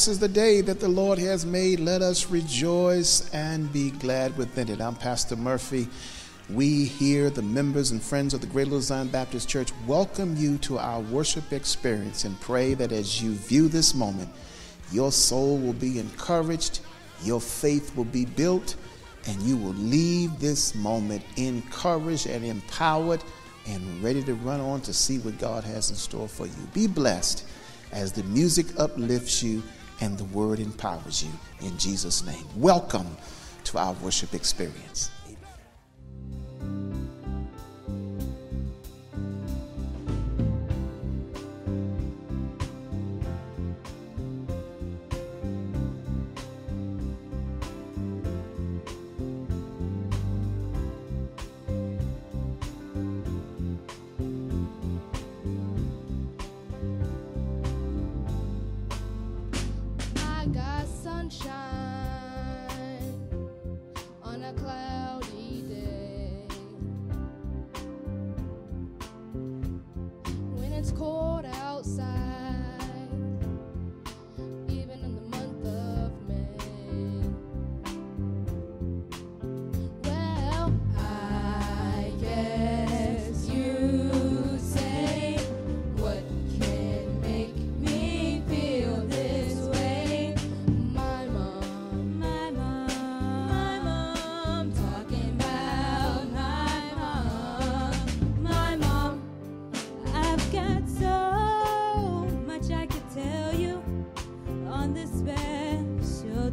This is the day that the Lord has made. Let us rejoice and be glad within it. I'm Pastor Murphy. We here, the members and friends of the Greater Little Zion Baptist Church, welcome you to our worship experience and pray that as you view this moment, your soul will be encouraged, your faith will be built, and you will leave this moment encouraged and empowered and ready to run on to see what God has in store for you. Be blessed as the music uplifts you and the word empowers you. In Jesus' name, welcome to our worship experience.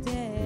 day.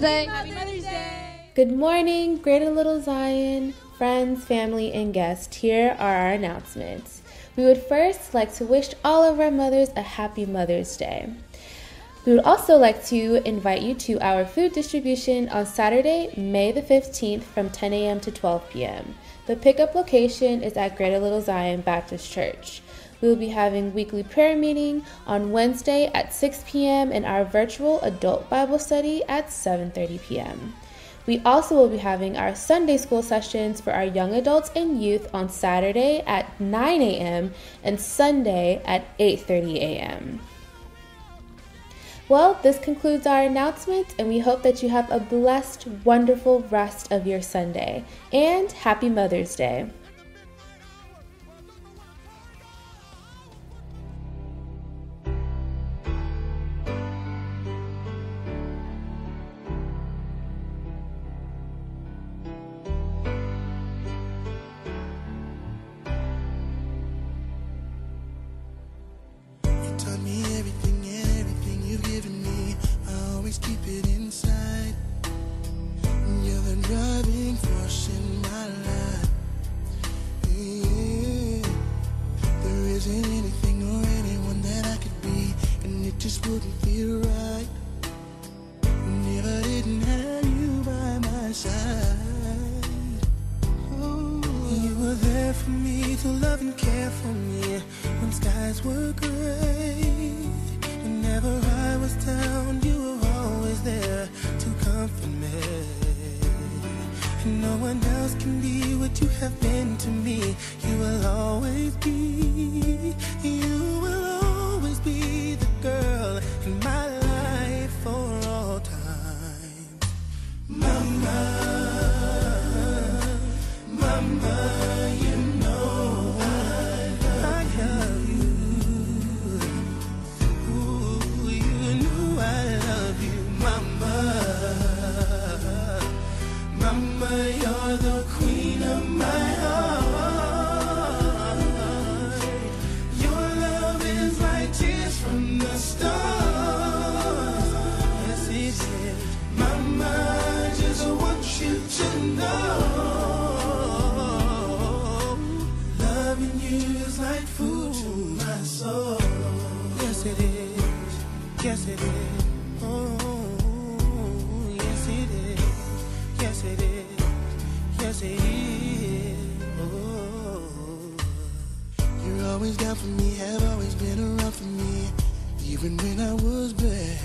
Mother's Day. Happy Mother's Day. Good morning, Greater Little Zion, friends, family, and guests. Here are our announcements. We would first like to wish all of our mothers a happy Mother's Day. We would also like to invite you to our food distribution on Saturday, May the 15th from 10 a.m. to 12 p.m. The pickup location is at Greater Little Zion Baptist Church. We will be having weekly prayer meeting on Wednesday at 6 p.m. and our virtual adult Bible study at 7:30 p.m. We also will be having our Sunday school sessions for our young adults and youth on Saturday at 9 a.m. and Sunday at 8:30 a.m. Well, this concludes our announcements, and we hope that you have a blessed, wonderful rest of your Sunday. And happy Mother's Day! Yes, it is. Oh, yes, it is. Yes, it is. Yes, it is. Always down for me, have always been around for me, even when I was bad.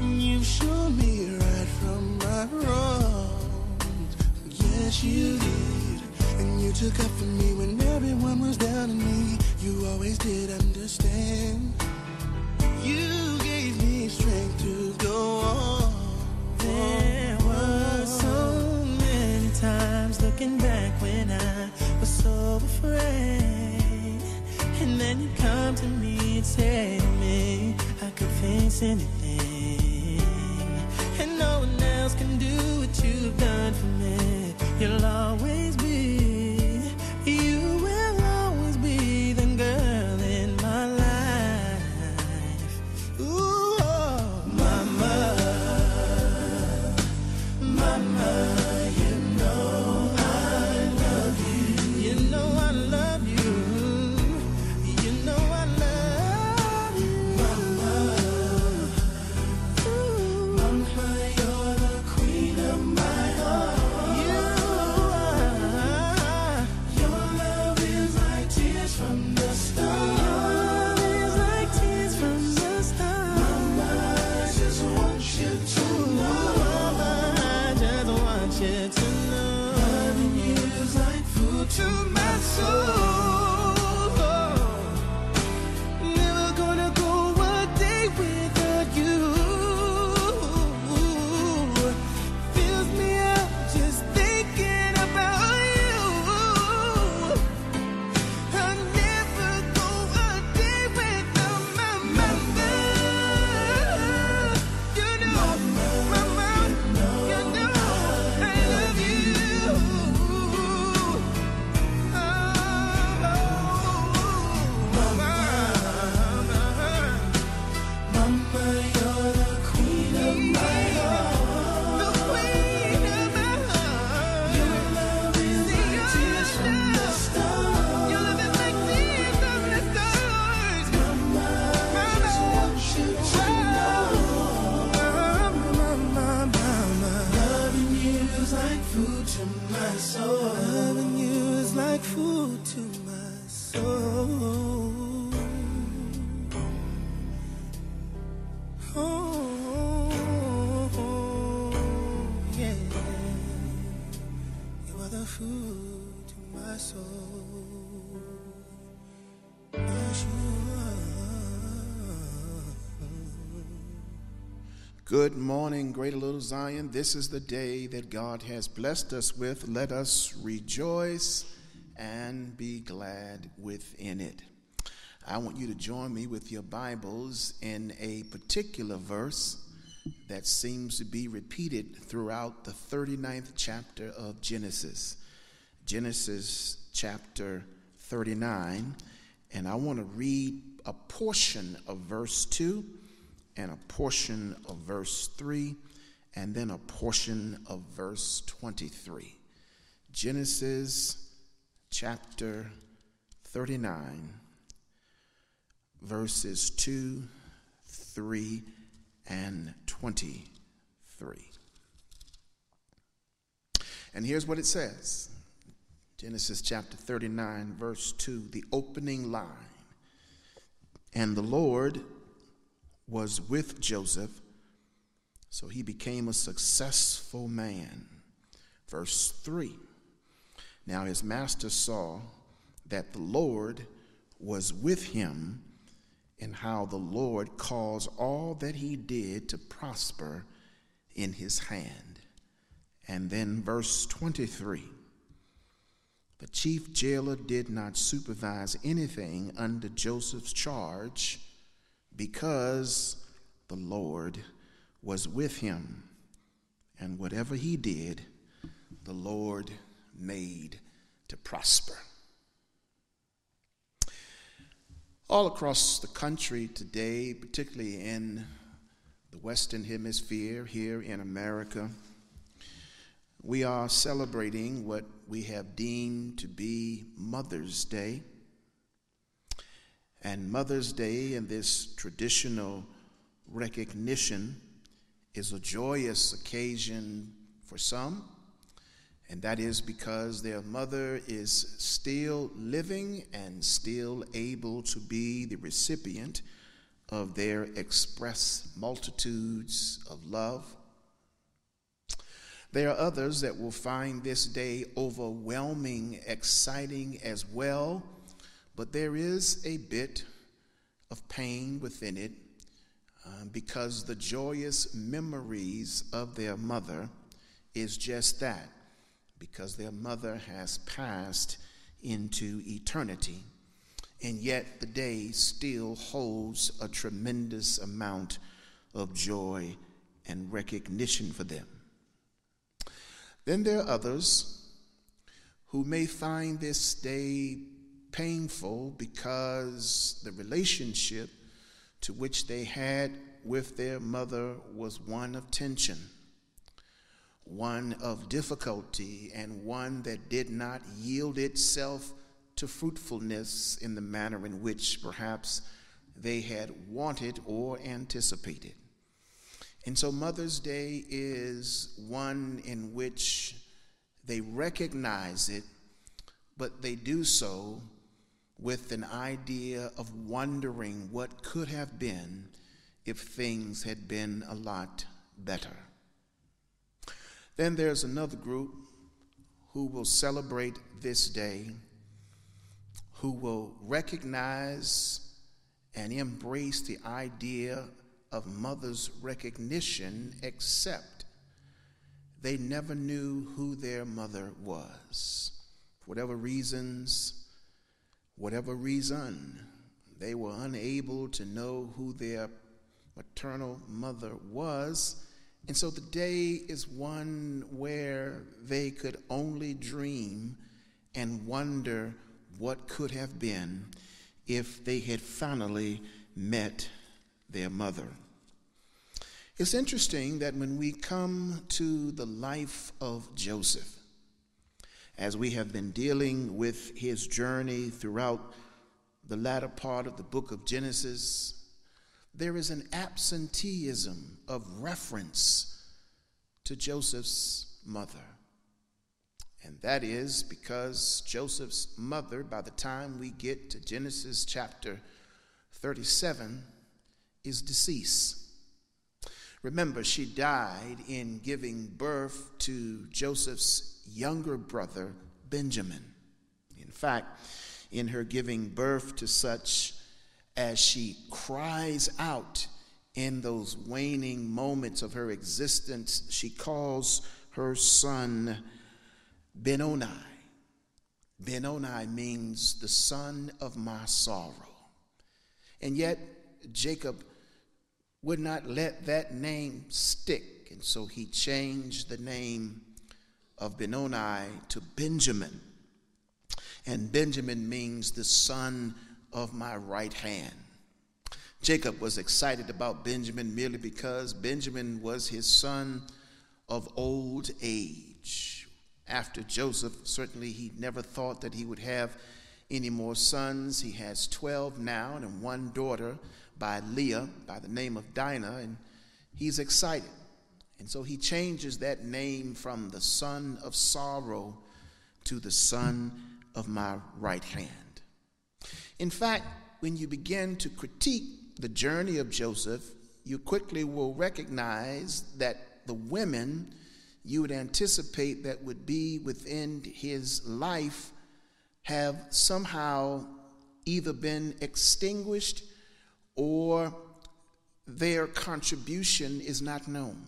You showed me right from my wrongs. Yes, you did. And you took up for me when everyone was down on me. You always did understand. You gave me strength to go on. There were so many times looking back when I was so afraid. Then you come to me and say me, I could face anything. And no one else can do what you've done for me. You'll always food to my soul. Loving you is like food to my soul. Oh, yeah. You are the food to my soul. Good morning, Greater Little Zion. This is the day that God has blessed us with. Let us rejoice and be glad within it. I want you to join me with your Bibles in a particular verse that seems to be repeated throughout the 39th chapter of Genesis. Genesis chapter 39. And I want to read a portion of verse 2 and a portion of verse 3 and then a portion of verse 23. Genesis chapter 39, verses 2, 3, and 23. And here's what it says Genesis chapter 39, verse 2, the opening line. And the Lord was with Joseph, so he became a successful man. Verse 3 Now his master saw that the Lord was with him, and how the Lord caused all that he did to prosper in his hand. And then verse 23 the chief jailer did not supervise anything under Joseph's charge because the Lord was with him. And whatever he did, the Lord made to prosper. All across the country today, particularly in the Western Hemisphere, here in America, we are celebrating what we have deemed to be Mother's Day. And Mother's Day, in this traditional recognition, is a joyous occasion for some, and that is because their mother is still living and still able to be the recipient of their express multitudes of love. There are others that will find this day overwhelming, exciting as well, but there is a bit of pain within it uh, because the joyous memories of their mother is just that, because their mother has passed into eternity. And yet the day still holds a tremendous amount of joy and recognition for them. Then there are others who may find this day painful because the relationship to which they had with their mother was one of tension, one of difficulty, and one that did not yield itself to fruitfulness in the manner in which perhaps they had wanted or anticipated. And so Mother's Day is one in which they recognize it, but they do so with an idea of wondering what could have been if things had been a lot better. Then there's another group who will celebrate this day, who will recognize and embrace the idea of mother's recognition, except they never knew who their mother was. For whatever reasons, whatever reason, they were unable to know who their maternal mother was. And so the day is one where they could only dream and wonder what could have been if they had finally met their mother. It's interesting that when we come to the life of Joseph, as we have been dealing with his journey throughout the latter part of the book of Genesis, there is an absenteeism of reference to Joseph's mother. And that is because Joseph's mother, by the time we get to Genesis chapter 37, is deceased. Remember, she died in giving birth to Joseph's younger brother, Benjamin. In fact, in her giving birth to such as she cries out in those waning moments of her existence, she calls her son Benoni. Benoni means the son of my sorrow. And yet, Jacob would not let that name stick, and so he changed the name of Benoni to Benjamin. And Benjamin means the son of my right hand. Jacob was excited about Benjamin merely because Benjamin was his son of old age. After Joseph, certainly he never thought that he would have any more sons. He has 12 now and one daughter by Leah by the name of Dinah, and he's excited. And so he changes that name from the son of sorrow to the son of my right hand. In fact, when you begin to critique the journey of Joseph, you quickly will recognize that the women you would anticipate that would be within his life have somehow either been extinguished or their contribution is not known.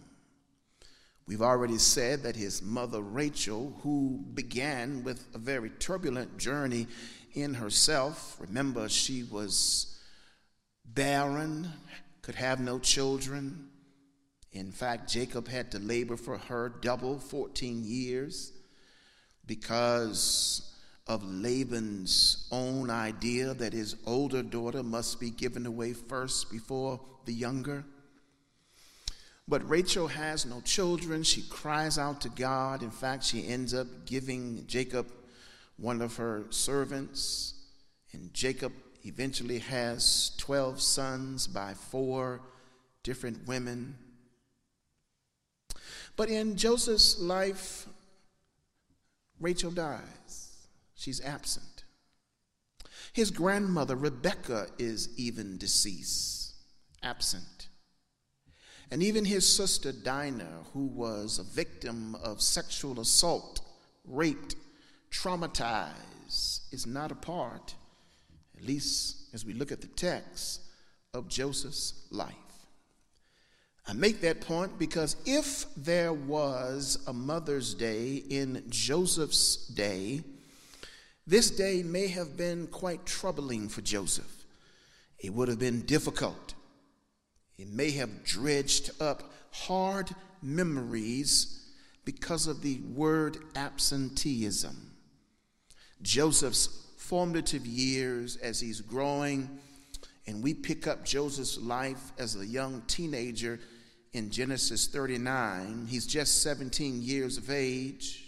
We've already said that his mother Rachel, who began with a very turbulent journey in herself, remember she was barren, could have no children. In fact, Jacob had to labor for her double 14 years because of Laban's own idea that his older daughter must be given away first before the younger. But Rachel has no children. She cries out to God. In fact, she ends up giving Jacob one of her servants. And Jacob eventually has 12 sons by four different women. But in Joseph's life, Rachel dies. She's absent. His grandmother, Rebecca, is even deceased, absent. And even his sister Dinah, who was a victim of sexual assault, raped, traumatized, is not a part, at least as we look at the text, of Joseph's life. I make that point because if there was a Mother's Day in Joseph's day, this day may have been quite troubling for Joseph. It would have been difficult. It may have dredged up hard memories because of the word absenteeism. Joseph's formative years as he's growing, and we pick up Joseph's life as a young teenager in Genesis 39. He's just 17 years of age.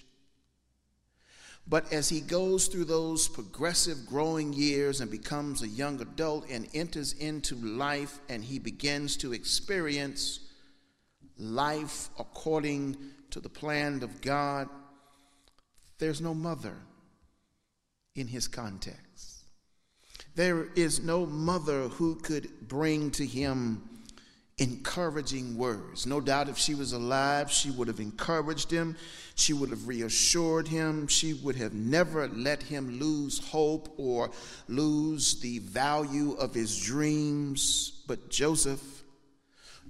But as he goes through those progressive growing years and becomes a young adult and enters into life and he begins to experience life according to the plan of God, there's no mother in his context. There is no mother who could bring to him encouraging words. No doubt if she was alive, she would have encouraged him, she would have reassured him, she would have never let him lose hope or lose the value of his dreams. But Joseph,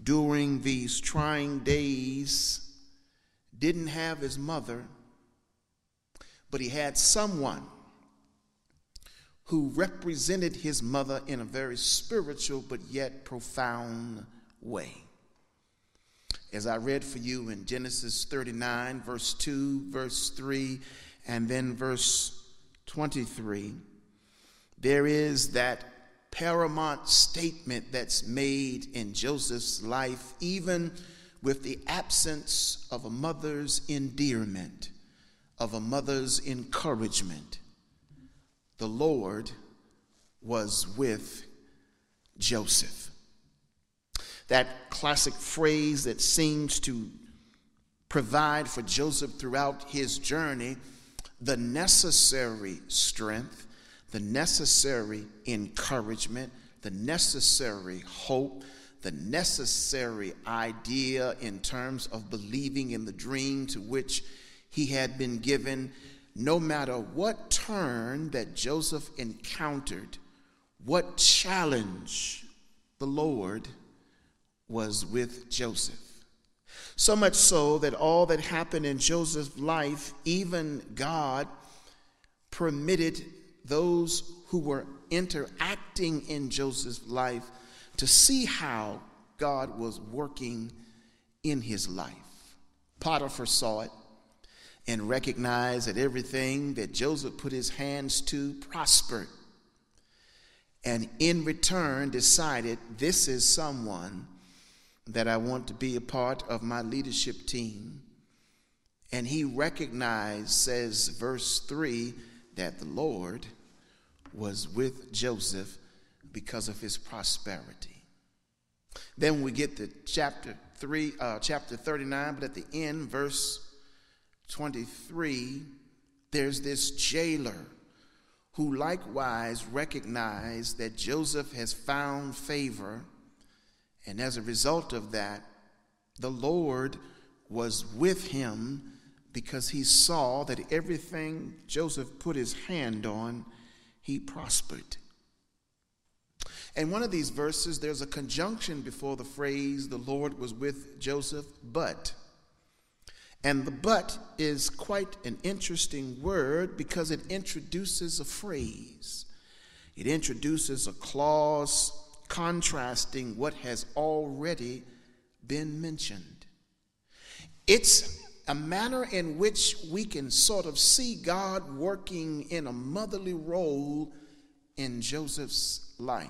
during these trying days, didn't have his mother, but he had someone who represented his mother in a very spiritual but yet profound way. As I read for you in Genesis 39, verse 2, verse 3, and then verse 23, there is that paramount statement that's made in Joseph's life, even with the absence of a mother's endearment, of a mother's encouragement. The Lord was with Joseph that classic phrase that seems to provide for Joseph throughout his journey the necessary strength, the necessary encouragement, the necessary hope, the necessary idea in terms of believing in the dream to which he had been given. No matter what turn that Joseph encountered, what challenge the Lord was with Joseph. So much so that all that happened in Joseph's life, even God permitted those who were interacting in Joseph's life to see how God was working in his life. Potiphar saw it and recognized that everything that Joseph put his hands to prospered. And in return, decided this is someone that I want to be a part of my leadership team. And he recognized, says verse 3, that the Lord was with Joseph because of his prosperity. Then we get to chapter 3, uh, chapter 39, but at the end, verse 23, there's this jailer who likewise recognized that Joseph has found favor, and as a result of that, the Lord was with him because he saw that everything Joseph put his hand on, he prospered. And one of these verses, there's a conjunction before the phrase, the Lord was with Joseph, but. And the but is quite an interesting word because it introduces a phrase. It introduces a clause contrasting what has already been mentioned. It's a manner in which we can sort of see God working in a motherly role in Joseph's life.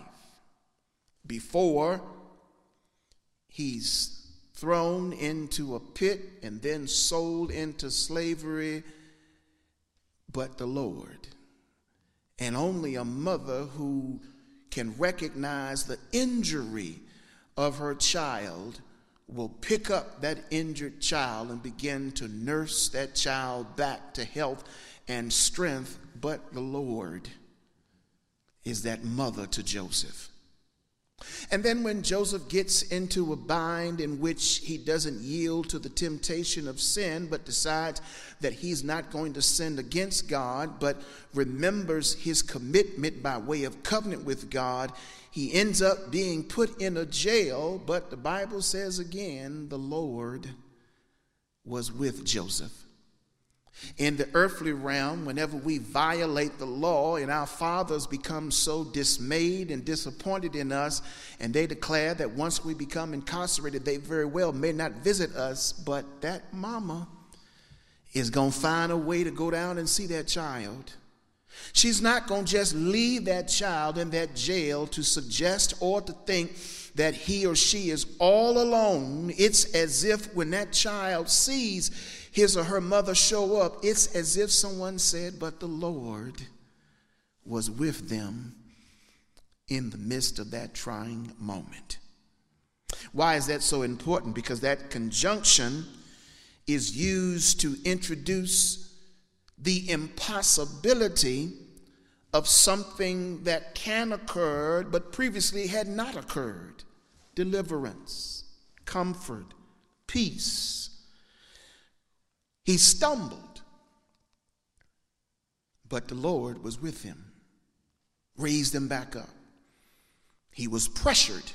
Before he's thrown into a pit and then sold into slavery, but the Lord. And only a mother who can recognize the injury of her child will pick up that injured child and begin to nurse that child back to health and strength. But the Lord is that mother to Joseph. And then when Joseph gets into a bind in which he doesn't yield to the temptation of sin, but decides that he's not going to sin against God, but remembers his commitment by way of covenant with God, he ends up being put in a jail. But the Bible says again, the Lord was with Joseph. In the earthly realm, whenever we violate the law and our fathers become so dismayed and disappointed in us, and they declare that once we become incarcerated, they very well may not visit us, but that mama is going to find a way to go down and see that child. She's not going to just leave that child in that jail to suggest or to think that he or she is all alone. It's as if when that child sees his or her mother show up, it's as if someone said, But the Lord was with them in the midst of that trying moment. Why is that so important? Because that conjunction is used to introduce the impossibility of something that can occur but previously had not occurred deliverance, comfort, peace he stumbled, but the Lord was with him, raised him back up. He was pressured,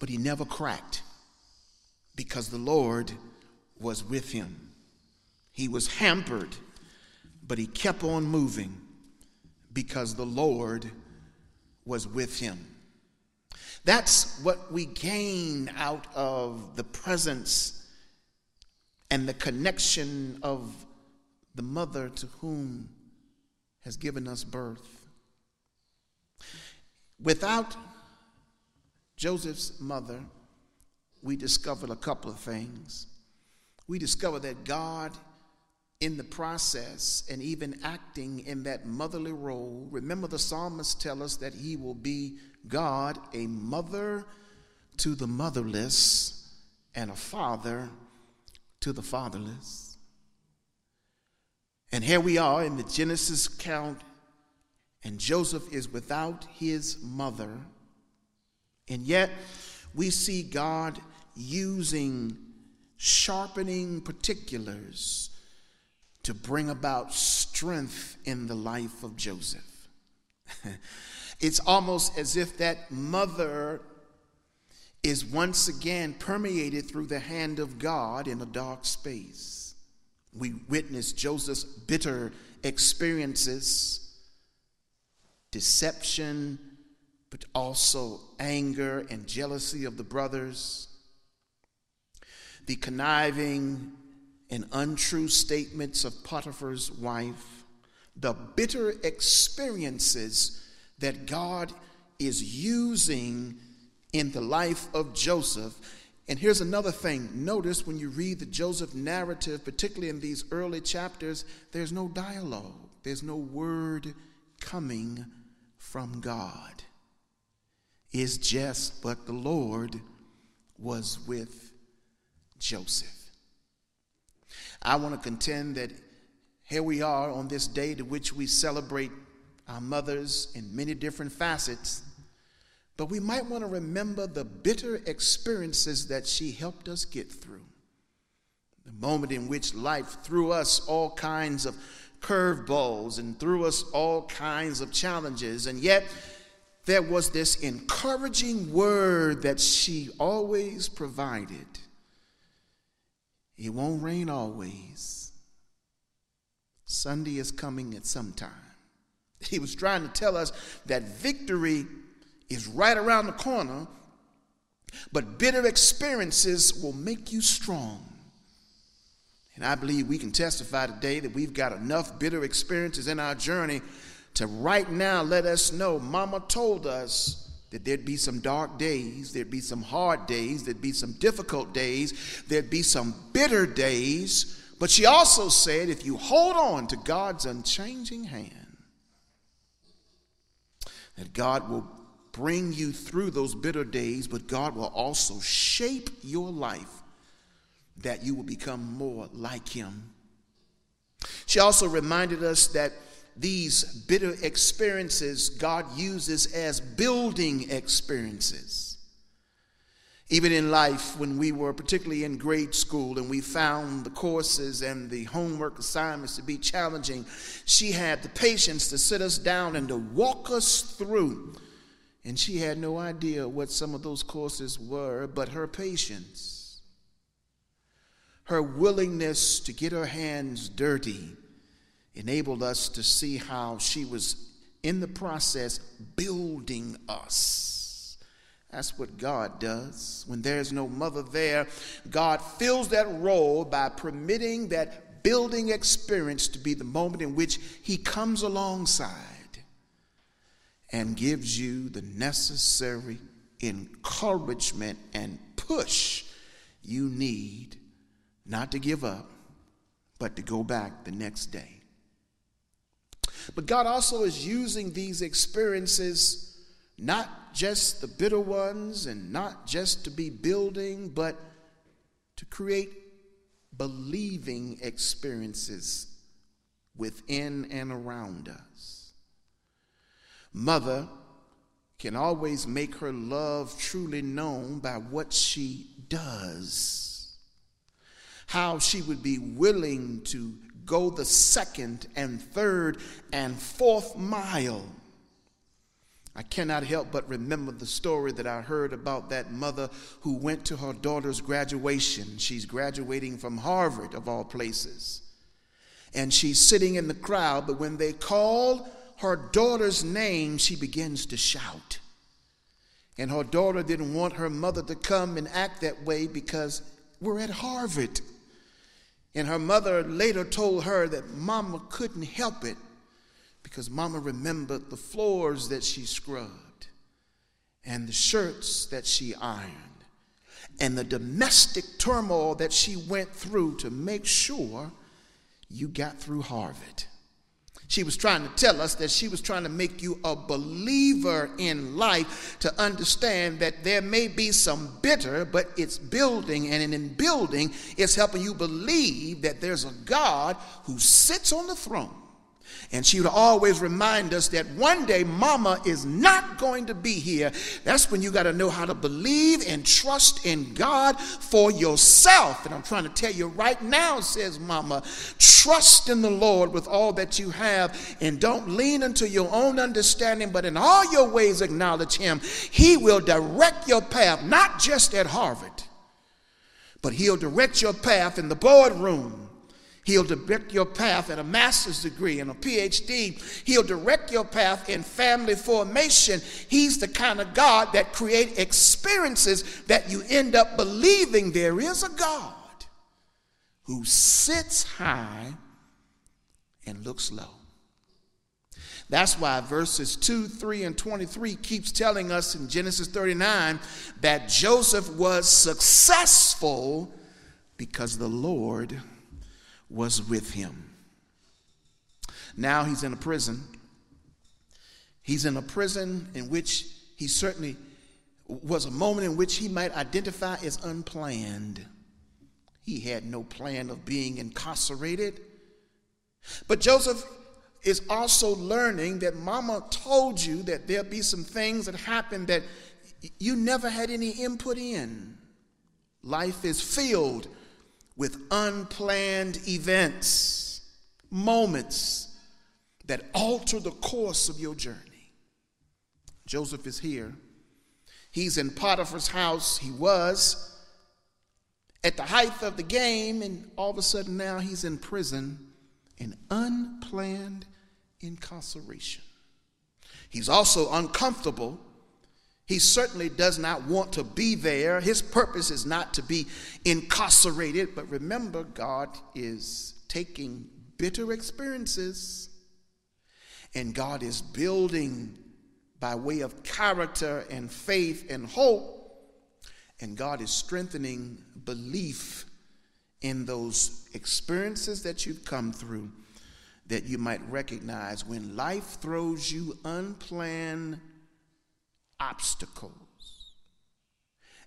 but he never cracked because the Lord was with him. He was hampered, but he kept on moving because the Lord was with him. That's what we gain out of the presence and the connection of the mother to whom has given us birth. Without Joseph's mother, we discovered a couple of things. We discovered that God, in the process and even acting in that motherly role, remember the psalmists tell us that he will be God, a mother to the motherless, and a father to the fatherless. And here we are in the Genesis count, and Joseph is without his mother. And yet, we see God using sharpening particulars to bring about strength in the life of Joseph. it's almost as if that mother is once again permeated through the hand of God in a dark space. We witness Joseph's bitter experiences, deception, but also anger and jealousy of the brothers, the conniving and untrue statements of Potiphar's wife, the bitter experiences that God is using in the life of Joseph. And here's another thing notice when you read the Joseph narrative, particularly in these early chapters, there's no dialogue, there's no word coming from God. It's just, but the Lord was with Joseph. I want to contend that Here we are on this day to which we celebrate our mothers in many different facets, but we might want to remember the bitter experiences that she helped us get through. The moment in which life threw us all kinds of curveballs and threw us all kinds of challenges, and yet there was this encouraging word that she always provided. It won't rain always. Sunday is coming at some time. He was trying to tell us that victory is right around the corner, but bitter experiences will make you strong. And I believe we can testify today that we've got enough bitter experiences in our journey to right now let us know Mama told us that there'd be some dark days, there'd be some hard days, there'd be some difficult days, there'd be some bitter days. But she also said if you hold on to God's unchanging hand, that God will bring you through those bitter days, but God will also shape your life that you will become more like Him. She also reminded us that these bitter experiences God uses as building experiences. Even in life, when we were particularly in grade school and we found the courses and the homework assignments to be challenging, she had the patience to sit us down and to walk us through. And she had no idea what some of those courses were, but her patience, her willingness to get her hands dirty, enabled us to see how she was in the process building us. That's what God does. When there's no mother there, God fills that role by permitting that building experience to be the moment in which He comes alongside and gives you the necessary encouragement and push you need not to give up, but to go back the next day. But God also is using these experiences not just the bitter ones and not just to be building, but to create believing experiences within and around us. Mother can always make her love truly known by what she does. How she would be willing to go the second and third and fourth mile I cannot help but remember the story that I heard about that mother who went to her daughter's graduation. She's graduating from Harvard, of all places. And she's sitting in the crowd, but when they call her daughter's name, she begins to shout. And her daughter didn't want her mother to come and act that way because we're at Harvard. And her mother later told her that mama couldn't help it because mama remembered the floors that she scrubbed and the shirts that she ironed and the domestic turmoil that she went through to make sure you got through Harvard. She was trying to tell us that she was trying to make you a believer in life to understand that there may be some bitter, but it's building, and in building, it's helping you believe that there's a God who sits on the throne and she would always remind us that one day mama is not going to be here. That's when you got to know how to believe and trust in God for yourself. And I'm trying to tell you right now, says mama, trust in the Lord with all that you have and don't lean into your own understanding, but in all your ways acknowledge him. He will direct your path, not just at Harvard, but he'll direct your path in the boardroom He'll direct your path at a master's degree and a PhD. He'll direct your path in family formation. He's the kind of God that create experiences that you end up believing there is a God who sits high and looks low. That's why verses 2, 3, and 23 keeps telling us in Genesis 39 that Joseph was successful because the Lord was with him. Now he's in a prison. He's in a prison in which he certainly was a moment in which he might identify as unplanned. He had no plan of being incarcerated. But Joseph is also learning that mama told you that there'll be some things that happen that you never had any input in. Life is filled with unplanned events, moments that alter the course of your journey. Joseph is here. He's in Potiphar's house. He was at the height of the game, and all of a sudden now he's in prison, an unplanned incarceration. He's also uncomfortable. He certainly does not want to be there. His purpose is not to be incarcerated, but remember, God is taking bitter experiences and God is building by way of character and faith and hope, and God is strengthening belief in those experiences that you've come through that you might recognize when life throws you unplanned obstacles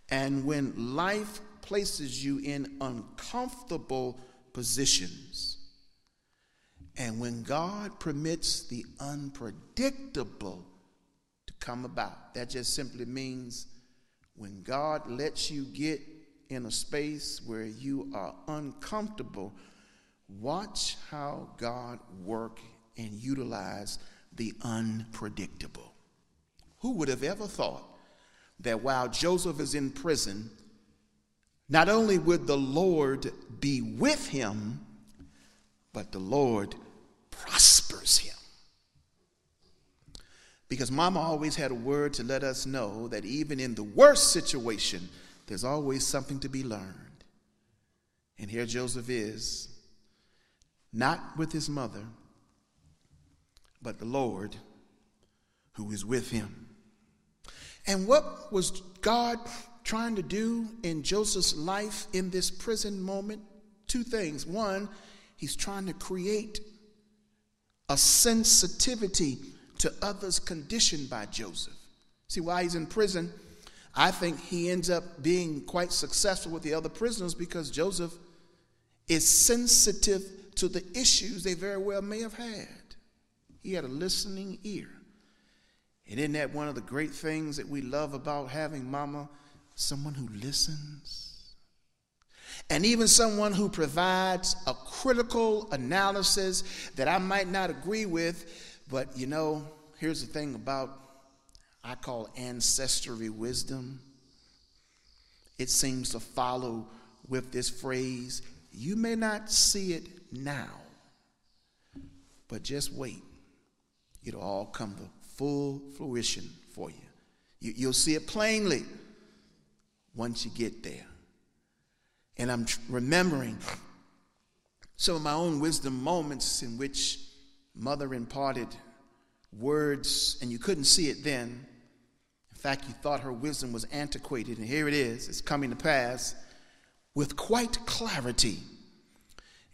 and when life places you in uncomfortable positions and when God permits the unpredictable to come about that just simply means when God lets you get in a space where you are uncomfortable, watch how God work and utilize the unpredictable. Who would have ever thought that while Joseph is in prison, not only would the Lord be with him, but the Lord prospers him. Because mama always had a word to let us know that even in the worst situation, there's always something to be learned. And here Joseph is, not with his mother, but the Lord who is with him. And what was God trying to do in Joseph's life in this prison moment? Two things. One, he's trying to create a sensitivity to others' conditioned by Joseph. See, why he's in prison, I think he ends up being quite successful with the other prisoners because Joseph is sensitive to the issues they very well may have had. He had a listening ear. And isn't that one of the great things that we love about having mama? Someone who listens. And even someone who provides a critical analysis that I might not agree with, but you know, here's the thing about I call ancestry wisdom. It seems to follow with this phrase you may not see it now, but just wait. It'll all come to full fruition for you. you you'll see it plainly once you get there. And I'm remembering some of my own wisdom moments in which mother imparted words and you couldn't see it then In fact, you thought her wisdom was antiquated, and here it is, it's coming to pass with quite clarity.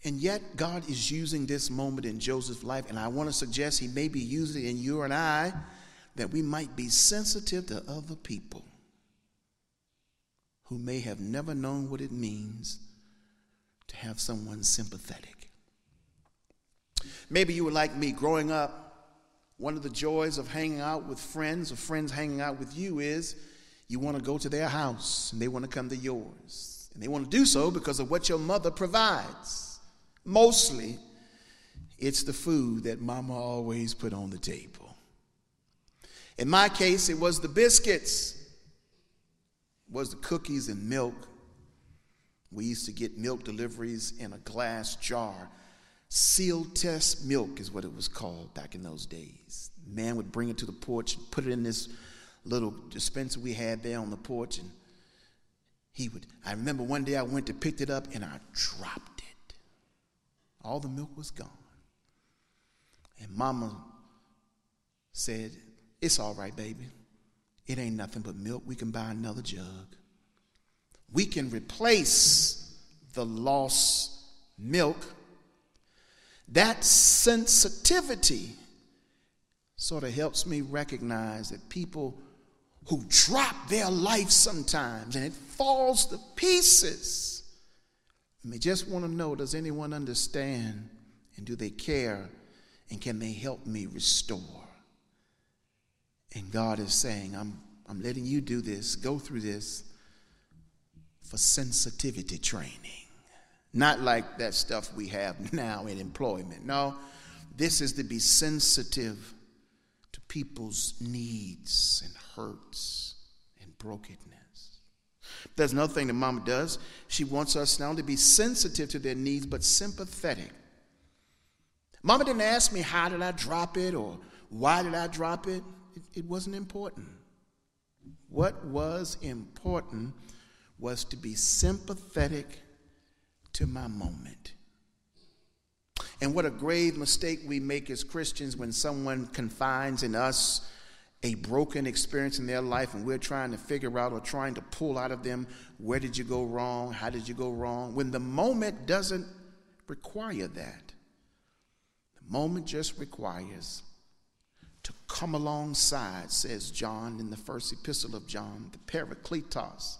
And yet, God is using this moment in Joseph's life, and I want to suggest He may be using it in you and I that we might be sensitive to other people who may have never known what it means to have someone sympathetic. Maybe you were like me growing up one of the joys of hanging out with friends or friends hanging out with you is you want to go to their house and they want to come to yours. And they want to do so because of what your mother provides. Mostly, it's the food that mama always put on the table. In my case, it was the biscuits, it was the cookies and milk. We used to get milk deliveries in a glass jar Sealtest milk is what it was called back in those days. Man would bring it to the porch and put it in this little dispenser we had there on the porch, and he would. I remember one day I went to pick it up and I dropped. All the milk was gone. And Mama said, It's all right, baby. It ain't nothing but milk. We can buy another jug. We can replace the lost milk that sensitivity sort of helps me recognize that people who drop their life sometimes and it falls to pieces. I may just want to know does anyone understand And do they care? And can they help me restore? And God is saying, I'm, I'm letting you do this, go through this for sensitivity training. Not like that stuff we have now in employment. No, this is to be sensitive to people's needs and hurts and brokenness. There's another thing that mama does. She wants us not only to be sensitive to their needs, but sympathetic. Mama didn't ask me how did I drop it or why did I drop it. It, it wasn't important. What was important was to be sympathetic to my moment. And what a grave mistake we make as Christians when someone confides in us a broken experience in their life and we're trying to figure out or trying to pull out of them where did you go wrong? How did you go wrong? When the moment doesn't require that. The moment just requires to come alongside, says John in the first epistle of John, the Parakletos,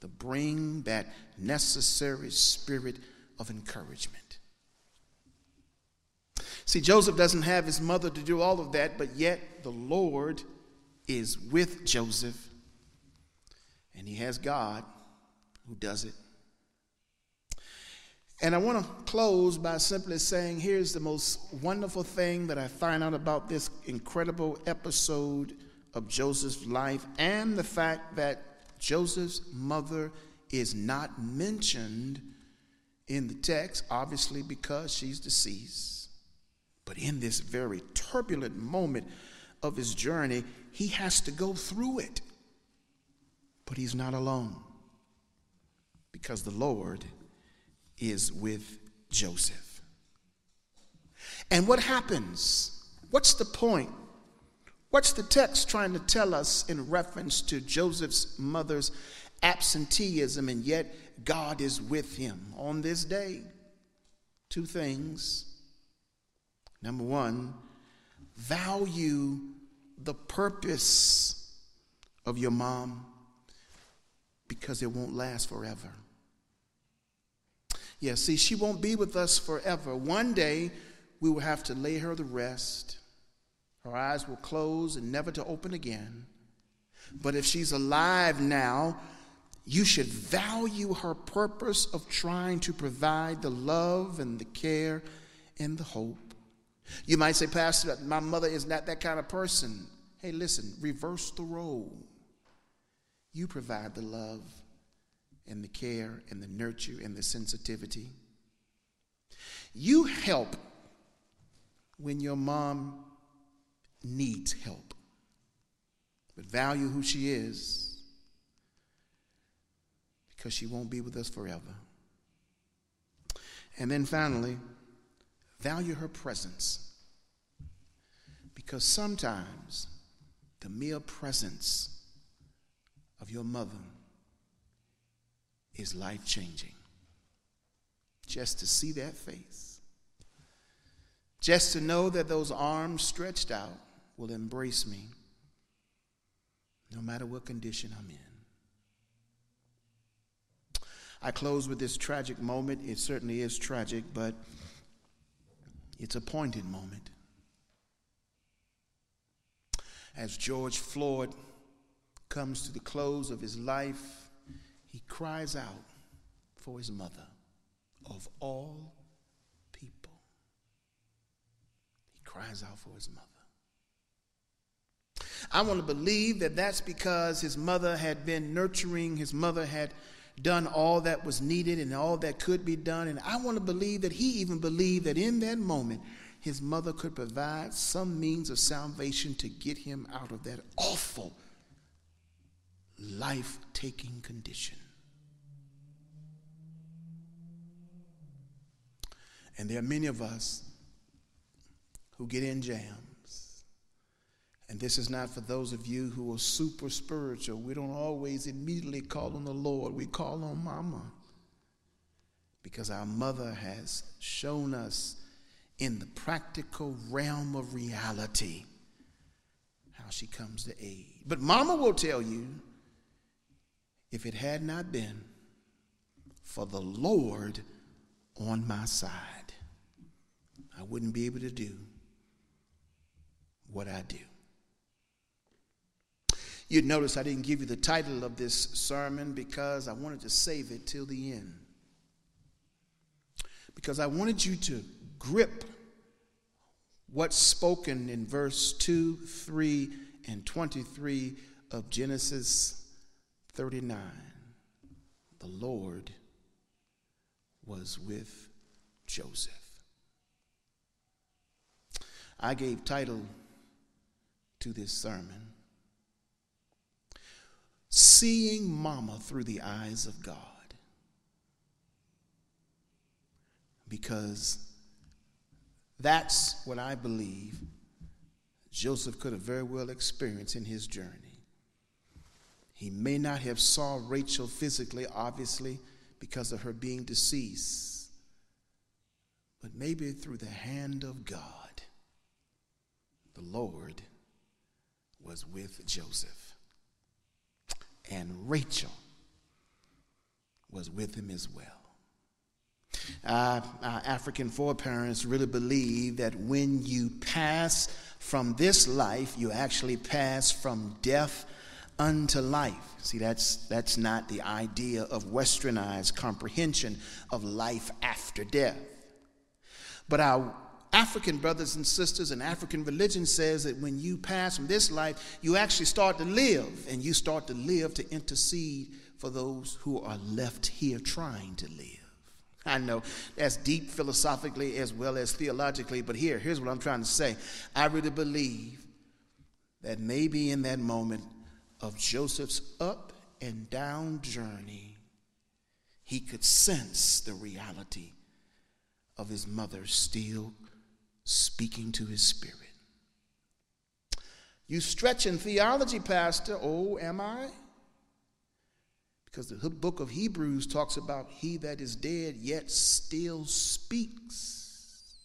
to bring that necessary spirit of encouragement. See, Joseph doesn't have his mother to do all of that, but yet the Lord is with Joseph, and he has God who does it. And I want to close by simply saying here's the most wonderful thing that I find out about this incredible episode of Joseph's life and the fact that Joseph's mother is not mentioned in the text, obviously because she's deceased. But in this very turbulent moment of his journey, he has to go through it. But he's not alone because the Lord is with Joseph. And what happens? What's the point? What's the text trying to tell us in reference to Joseph's mother's absenteeism and yet God is with him on this day? Two things. Number one, value the purpose of your mom because it won't last forever. Yeah, see, she won't be with us forever. One day, we will have to lay her to rest. Her eyes will close and never to open again. But if she's alive now, you should value her purpose of trying to provide the love and the care and the hope. You might say, Pastor, my mother is not that kind of person. Hey, listen, reverse the role. You provide the love and the care and the nurture and the sensitivity. You help when your mom needs help, but value who she is because she won't be with us forever. And then finally, value her presence because sometimes the mere presence of your mother is life changing. Just to see that face, just to know that those arms stretched out will embrace me no matter what condition I'm in. I close with this tragic moment. It certainly is tragic, but it's a pointed moment. As George Floyd comes to the close of his life, he cries out for his mother of all people. He cries out for his mother. I want to believe that that's because his mother had been nurturing, his mother had done all that was needed and all that could be done. And I want to believe that he even believed that in that moment, his mother could provide some means of salvation to get him out of that awful, life taking condition. And there are many of us who get in jams. And this is not for those of you who are super spiritual. We don't always immediately call on the Lord, we call on Mama. Because our mother has shown us in the practical realm of reality how she comes to aid. But Mama will tell you if it had not been for the Lord on my side, I wouldn't be able to do what I do. You'd notice I didn't give you the title of this sermon because I wanted to save it till the end. Because I wanted you to grip what's spoken in verse 2, 3, and 23 of Genesis 39. The Lord was with Joseph. I gave title to this sermon Seeing Mama Through the Eyes of God. Because that's what I believe Joseph could have very well experienced in his journey. He may not have saw Rachel physically, obviously, because of her being deceased, but maybe through the hand of God, the Lord was with Joseph. And Rachel was with him as well. Uh, our African foreparents really believe that when you pass from this life, you actually pass from death unto life. See, that's, that's not the idea of westernized comprehension of life after death. But our African brothers and sisters and African religion says that when you pass from this life, you actually start to live, and you start to live to intercede for those who are left here trying to live. I know that's deep philosophically as well as theologically, but here, here's what I'm trying to say. I really believe that maybe in that moment of Joseph's up and down journey, he could sense the reality of his mother still speaking to his spirit. You stretch in theology, Pastor. Oh, am I? Because the book of Hebrews talks about he that is dead yet still speaks.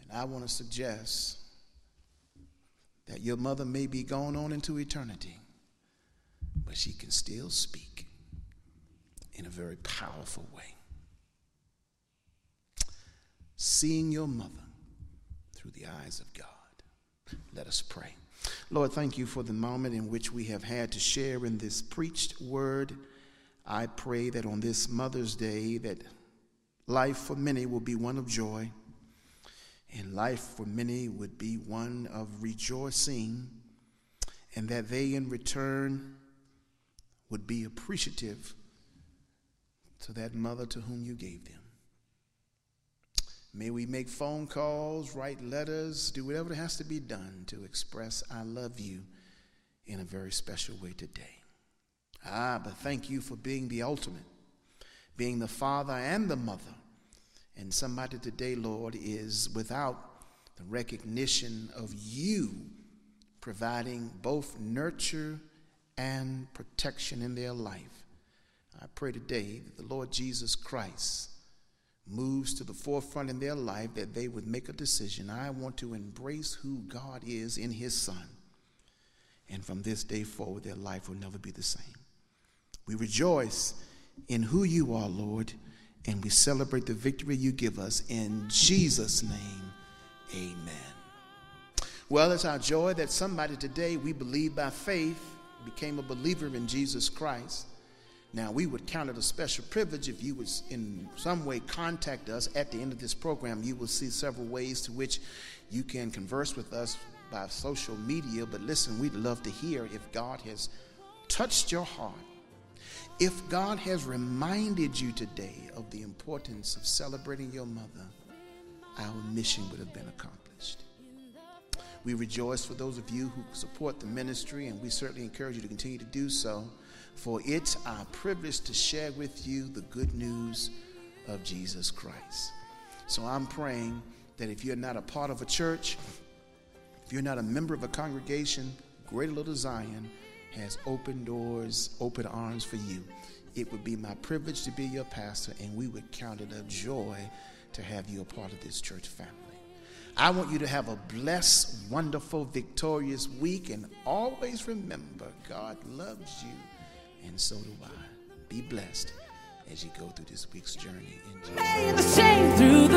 And I want to suggest that your mother may be gone on into eternity, but she can still speak in a very powerful way. Seeing your mother through the eyes of God. Let us pray. Lord, thank you for the moment in which we have had to share in this preached word. I pray that on this Mother's Day that life for many will be one of joy and life for many would be one of rejoicing and that they in return would be appreciative to that mother to whom you gave them. May we make phone calls, write letters, do whatever has to be done to express I love you in a very special way today. Ah, but thank you for being the ultimate, being the father and the mother. And somebody today, Lord, is without the recognition of you providing both nurture and protection in their life. I pray today that the Lord Jesus Christ moves to the forefront in their life that they would make a decision. I want to embrace who God is in His Son. And from this day forward, their life will never be the same. We rejoice in who you are, Lord, and we celebrate the victory you give us. In Jesus' name, amen. Well, it's our joy that somebody today, we believe by faith, became a believer in Jesus Christ. Now, we would count it a special privilege if you would in some way contact us at the end of this program. You will see several ways to which you can converse with us by social media. But listen, we'd love to hear if God has touched your heart. If God has reminded you today of the importance of celebrating your mother, our mission would have been accomplished. We rejoice for those of you who support the ministry, and we certainly encourage you to continue to do so for it's our privilege to share with you the good news of Jesus Christ. So I'm praying that if you're not a part of a church, if you're not a member of a congregation, Greater Little Zion has open doors, open arms for you. It would be my privilege to be your pastor, and we would count it a joy to have you a part of this church family. I want you to have a blessed, wonderful, victorious week, and always remember God loves you and so do I. Be blessed as you go through this week's journey in Jesus.